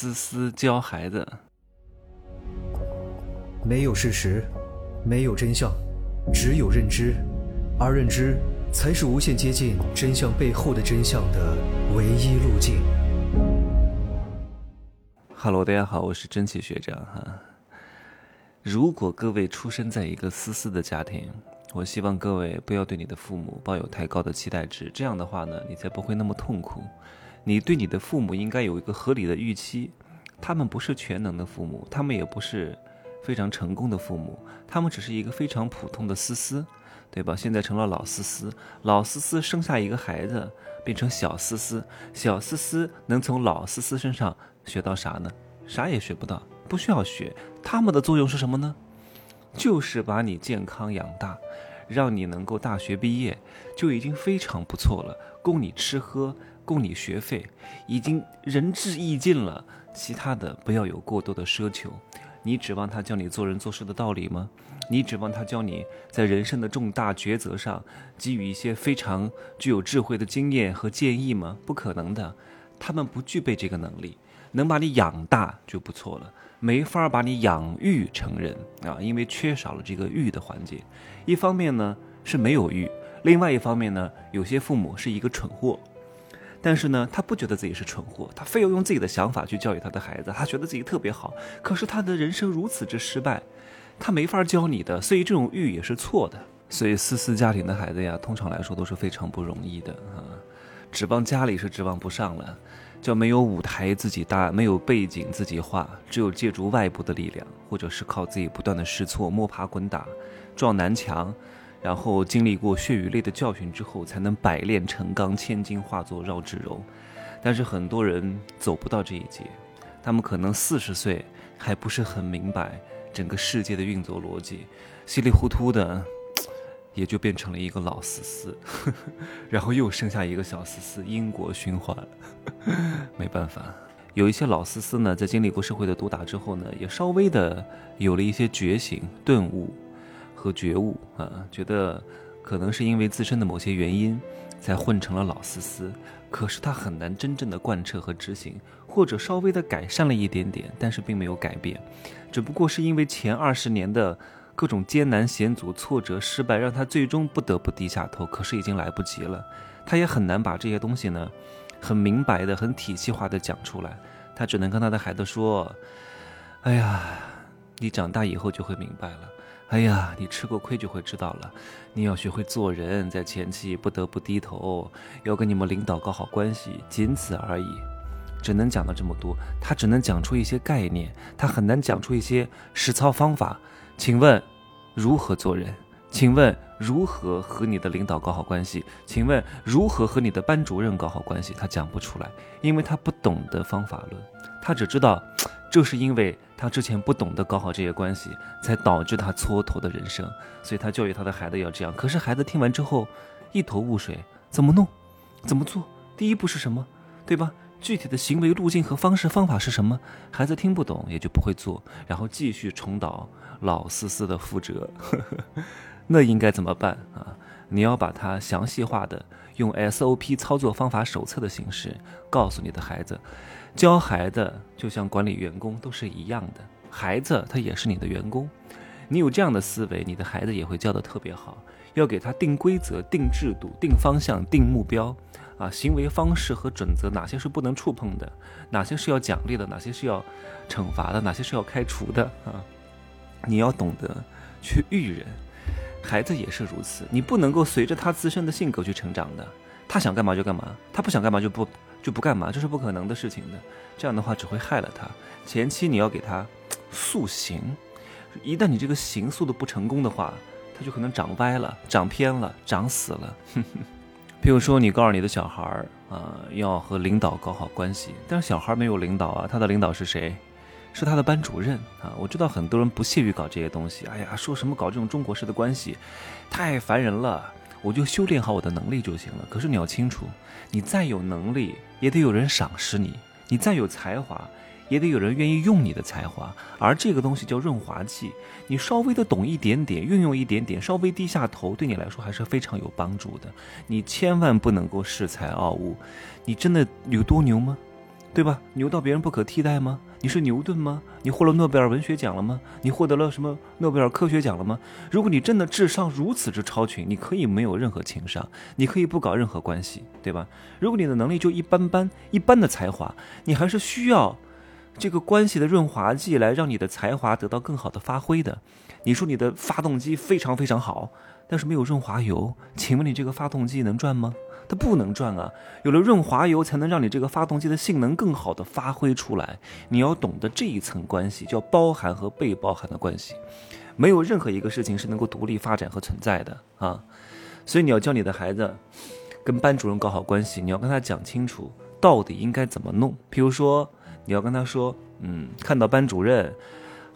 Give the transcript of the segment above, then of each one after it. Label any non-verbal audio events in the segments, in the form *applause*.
思思教孩子。没有事实，没有真相，只有认知，而认知才是无限接近真相背后的真相的唯一路径。Hello，大家好，我是真奇学长哈。如果各位出生在一个思思的家庭，我希望各位不要对你的父母抱有太高的期待值，这样的话呢，你才不会那么痛苦。你对你的父母应该有一个合理的预期，他们不是全能的父母，他们也不是非常成功的父母，他们只是一个非常普通的思思，对吧？现在成了老思思，老思思生下一个孩子，变成小思思，小思思能从老思思身上学到啥呢？啥也学不到，不需要学。他们的作用是什么呢？就是把你健康养大，让你能够大学毕业，就已经非常不错了，供你吃喝。供你学费，已经仁至义尽了。其他的不要有过多的奢求。你指望他教你做人做事的道理吗？你指望他教你在人生的重大抉择上给予一些非常具有智慧的经验和建议吗？不可能的，他们不具备这个能力。能把你养大就不错了，没法把你养育成人啊，因为缺少了这个育的环节。一方面呢是没有育，另外一方面呢，有些父母是一个蠢货。但是呢，他不觉得自己是蠢货，他非要用自己的想法去教育他的孩子，他觉得自己特别好。可是他的人生如此之失败，他没法教你的，所以这种欲也是错的。所以私私家庭的孩子呀，通常来说都是非常不容易的啊，指望家里是指望不上了，叫没有舞台自己搭，没有背景自己画，只有借助外部的力量，或者是靠自己不断的试错、摸爬滚打、撞南墙。然后经历过血与泪的教训之后，才能百炼成钢，千金化作绕指柔。但是很多人走不到这一节，他们可能四十岁还不是很明白整个世界的运作逻辑，稀里糊涂的 *tsk* 也就变成了一个老思思，然后又生下一个小思思，因果循环。*laughs* 没办法，有一些老思思呢，在经历过社会的毒打之后呢，也稍微的有了一些觉醒、顿悟。和觉悟啊，觉得可能是因为自身的某些原因，才混成了老思思。可是他很难真正的贯彻和执行，或者稍微的改善了一点点，但是并没有改变。只不过是因为前二十年的各种艰难险阻、挫折、失败，让他最终不得不低下头。可是已经来不及了，他也很难把这些东西呢，很明白的、很体系化的讲出来。他只能跟他的孩子说：“哎呀，你长大以后就会明白了。”哎呀，你吃过亏就会知道了。你要学会做人，在前期不得不低头，要跟你们领导搞好关系，仅此而已。只能讲到这么多，他只能讲出一些概念，他很难讲出一些实操方法。请问如何做人？请问如何和你的领导搞好关系？请问如何和你的班主任搞好关系？他讲不出来，因为他不懂得方法论，他只知道。就是因为他之前不懂得搞好这些关系，才导致他蹉跎的人生。所以他教育他的孩子要这样。可是孩子听完之后一头雾水，怎么弄？怎么做？第一步是什么？对吧？具体的行为路径和方式方法是什么？孩子听不懂，也就不会做，然后继续重蹈老思思的覆辙。*laughs* 那应该怎么办啊？你要把它详细化的用 SOP 操作方法手册的形式告诉你的孩子。教孩子就像管理员工都是一样的，孩子他也是你的员工。你有这样的思维，你的孩子也会教得特别好。要给他定规则、定制度、定方向、定目标，啊，行为方式和准则，哪些是不能触碰的，哪些是要奖励的，哪些是要惩罚的，哪些是要开除的啊？你要懂得去育人，孩子也是如此。你不能够随着他自身的性格去成长的，他想干嘛就干嘛，他不想干嘛就不。就不干嘛，这是不可能的事情的。这样的话只会害了他。前期你要给他塑形，一旦你这个形塑的不成功的话，他就可能长歪了、长偏了、长死了。*laughs* 譬如说，你告诉你的小孩儿啊，要和领导搞好关系，但是小孩没有领导啊，他的领导是谁？是他的班主任啊。我知道很多人不屑于搞这些东西，哎呀，说什么搞这种中国式的关系，太烦人了。我就修炼好我的能力就行了。可是你要清楚，你再有能力，也得有人赏识你；你再有才华，也得有人愿意用你的才华。而这个东西叫润滑剂，你稍微的懂一点点，运用一点点，稍微低下头，对你来说还是非常有帮助的。你千万不能够恃才傲物。你真的有多牛吗？对吧？牛到别人不可替代吗？你是牛顿吗？你获了诺贝尔文学奖了吗？你获得了什么诺贝尔科学奖了吗？如果你真的智商如此之超群，你可以没有任何情商，你可以不搞任何关系，对吧？如果你的能力就一般般，一般的才华，你还是需要这个关系的润滑剂来让你的才华得到更好的发挥的。你说你的发动机非常非常好，但是没有润滑油，请问你这个发动机能转吗？它不能转啊！有了润滑油，才能让你这个发动机的性能更好的发挥出来。你要懂得这一层关系，叫包含和被包含的关系。没有任何一个事情是能够独立发展和存在的啊！所以你要教你的孩子跟班主任搞好关系，你要跟他讲清楚到底应该怎么弄。比如说，你要跟他说：“嗯，看到班主任。”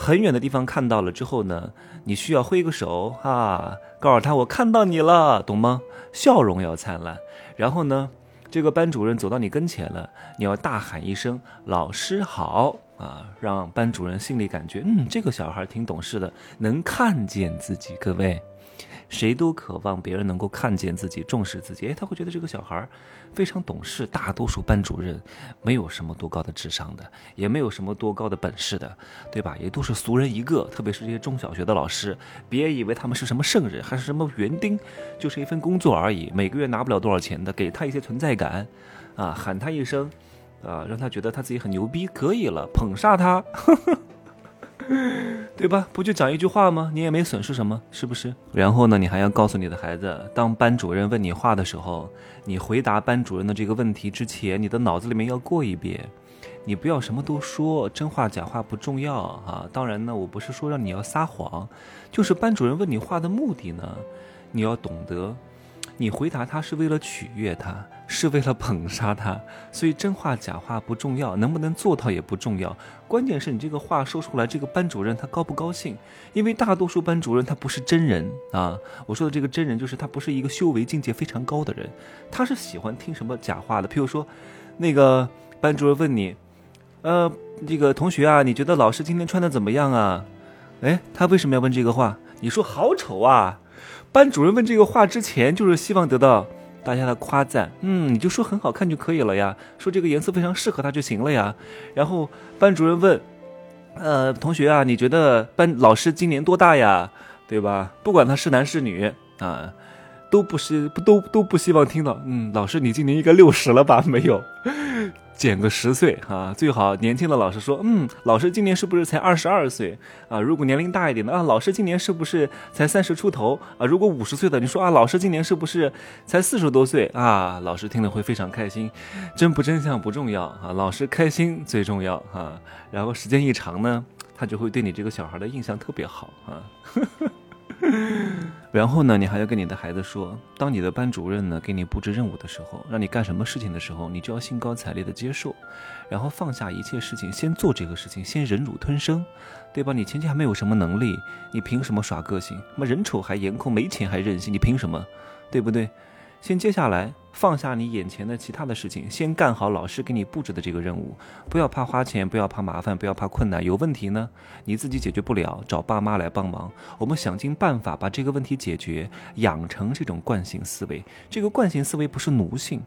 很远的地方看到了之后呢，你需要挥个手啊，告诉他我看到你了，懂吗？笑容要灿烂。然后呢，这个班主任走到你跟前了，你要大喊一声“老师好”啊，让班主任心里感觉，嗯，这个小孩挺懂事的，能看见自己。各位。谁都渴望别人能够看见自己、重视自己。哎，他会觉得这个小孩非常懂事。大多数班主任没有什么多高的智商的，也没有什么多高的本事的，对吧？也都是俗人一个。特别是这些中小学的老师，别以为他们是什么圣人，还是什么园丁，就是一份工作而已，每个月拿不了多少钱的，给他一些存在感，啊，喊他一声，啊，让他觉得他自己很牛逼，可以了，捧杀他。*laughs* *laughs* 对吧？不就讲一句话吗？你也没损失什么，是不是？然后呢，你还要告诉你的孩子，当班主任问你话的时候，你回答班主任的这个问题之前，你的脑子里面要过一遍。你不要什么都说，真话假话不重要啊。当然呢，我不是说让你要撒谎，就是班主任问你话的目的呢，你要懂得。你回答他是为了取悦他，是为了捧杀他，所以真话假话不重要，能不能做到也不重要，关键是你这个话说出来，这个班主任他高不高兴？因为大多数班主任他不是真人啊，我说的这个真人就是他不是一个修为境界非常高的人，他是喜欢听什么假话的。譬如说，那个班主任问你，呃，这个同学啊，你觉得老师今天穿的怎么样啊？哎，他为什么要问这个话？你说好丑啊！班主任问这个话之前，就是希望得到大家的夸赞。嗯，你就说很好看就可以了呀，说这个颜色非常适合他就行了呀。然后班主任问，呃，同学啊，你觉得班老师今年多大呀？对吧？不管他是男是女啊，都不是不都都不希望听到。嗯，老师你今年应该六十了吧？没有。*laughs* 减个十岁啊，最好年轻的老师说，嗯，老师今年是不是才二十二岁啊？如果年龄大一点的啊，老师今年是不是才三十出头啊？如果五十岁的，你说啊，老师今年是不是才四十多岁啊？老师听了会非常开心，真不真相不重要啊，老师开心最重要啊。然后时间一长呢，他就会对你这个小孩的印象特别好啊。呵呵然后呢，你还要跟你的孩子说，当你的班主任呢给你布置任务的时候，让你干什么事情的时候，你就要兴高采烈的接受，然后放下一切事情，先做这个事情，先忍辱吞声，对吧？你前期还没有什么能力，你凭什么耍个性？妈人丑还颜控，没钱还任性，你凭什么？对不对？先接下来放下你眼前的其他的事情，先干好老师给你布置的这个任务。不要怕花钱，不要怕麻烦，不要怕困难。有问题呢，你自己解决不了，找爸妈来帮忙。我们想尽办法把这个问题解决，养成这种惯性思维。这个惯性思维不是奴性，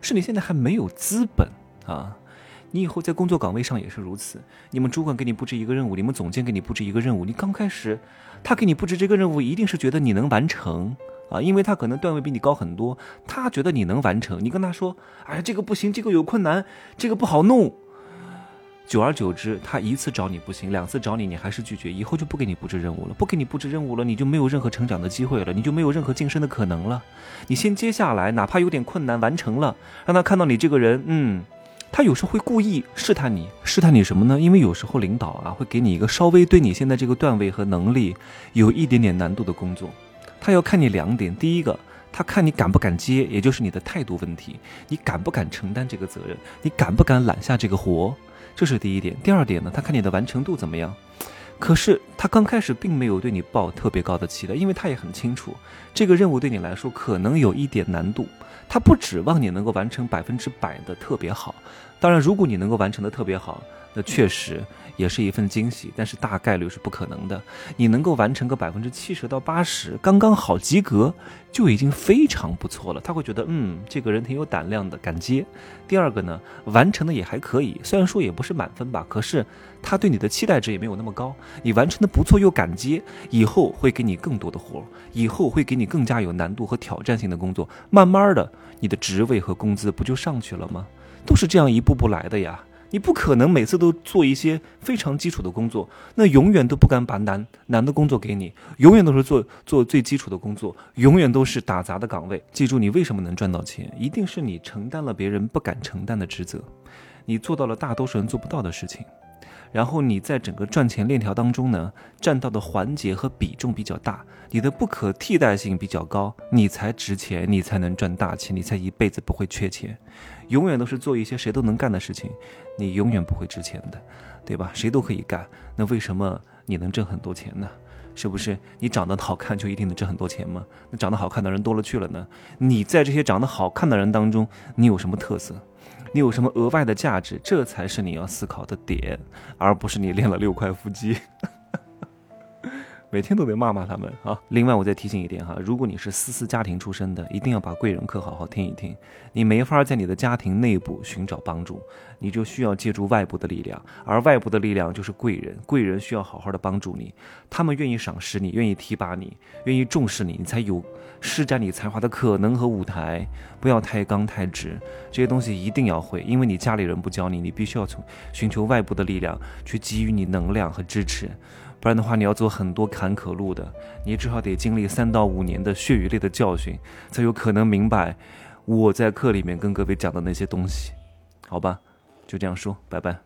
是你现在还没有资本啊。你以后在工作岗位上也是如此。你们主管给你布置一个任务，你们总监给你布置一个任务，你刚开始，他给你布置这个任务，一定是觉得你能完成。啊，因为他可能段位比你高很多，他觉得你能完成。你跟他说：“哎，这个不行，这个有困难，这个不好弄。”久而久之，他一次找你不行，两次找你，你还是拒绝，以后就不给你布置任务了。不给你布置任务了，你就没有任何成长的机会了，你就没有任何晋升的可能了。你先接下来，哪怕有点困难，完成了，让他看到你这个人，嗯，他有时候会故意试探你，试探你什么呢？因为有时候领导啊，会给你一个稍微对你现在这个段位和能力有一点点难度的工作。他要看你两点，第一个，他看你敢不敢接，也就是你的态度问题，你敢不敢承担这个责任，你敢不敢揽下这个活，这是第一点。第二点呢，他看你的完成度怎么样。可是他刚开始并没有对你抱特别高的期待，因为他也很清楚这个任务对你来说可能有一点难度，他不指望你能够完成百分之百的特别好。当然，如果你能够完成的特别好，那确实也是一份惊喜，但是大概率是不可能的。你能够完成个百分之七十到八十，刚刚好及格，就已经非常不错了。他会觉得，嗯，这个人挺有胆量的，敢接。第二个呢，完成的也还可以，虽然说也不是满分吧，可是他对你的期待值也没有那么高。你完成的不错又敢接，以后会给你更多的活，以后会给你更加有难度和挑战性的工作，慢慢的，你的职位和工资不就上去了吗？都是这样一步步来的呀。你不可能每次都做一些非常基础的工作，那永远都不敢把难难的工作给你，永远都是做做最基础的工作，永远都是打杂的岗位。记住，你为什么能赚到钱，一定是你承担了别人不敢承担的职责，你做到了大多数人做不到的事情。然后你在整个赚钱链条当中呢，占到的环节和比重比较大，你的不可替代性比较高，你才值钱，你才能赚大钱，你才一辈子不会缺钱。永远都是做一些谁都能干的事情，你永远不会值钱的，对吧？谁都可以干，那为什么你能挣很多钱呢？是不是你长得好看就一定能挣很多钱吗？那长得好看的人多了去了呢？你在这些长得好看的人当中，你有什么特色？你有什么额外的价值？这才是你要思考的点，而不是你练了六块腹肌。每天都得骂骂他们啊！另外，我再提醒一点哈，如果你是私私家庭出身的，一定要把贵人课好好听一听。你没法在你的家庭内部寻找帮助，你就需要借助外部的力量，而外部的力量就是贵人。贵人需要好好的帮助你，他们愿意赏识你，愿意提拔你，愿意重视你，你才有施展你才华的可能和舞台。不要太刚太直，这些东西一定要会，因为你家里人不教你，你必须要从寻求外部的力量去给予你能量和支持。不然的话，你要走很多坎坷路的，你至少得经历三到五年的血与泪的教训，才有可能明白我在课里面跟各位讲的那些东西，好吧？就这样说，拜拜。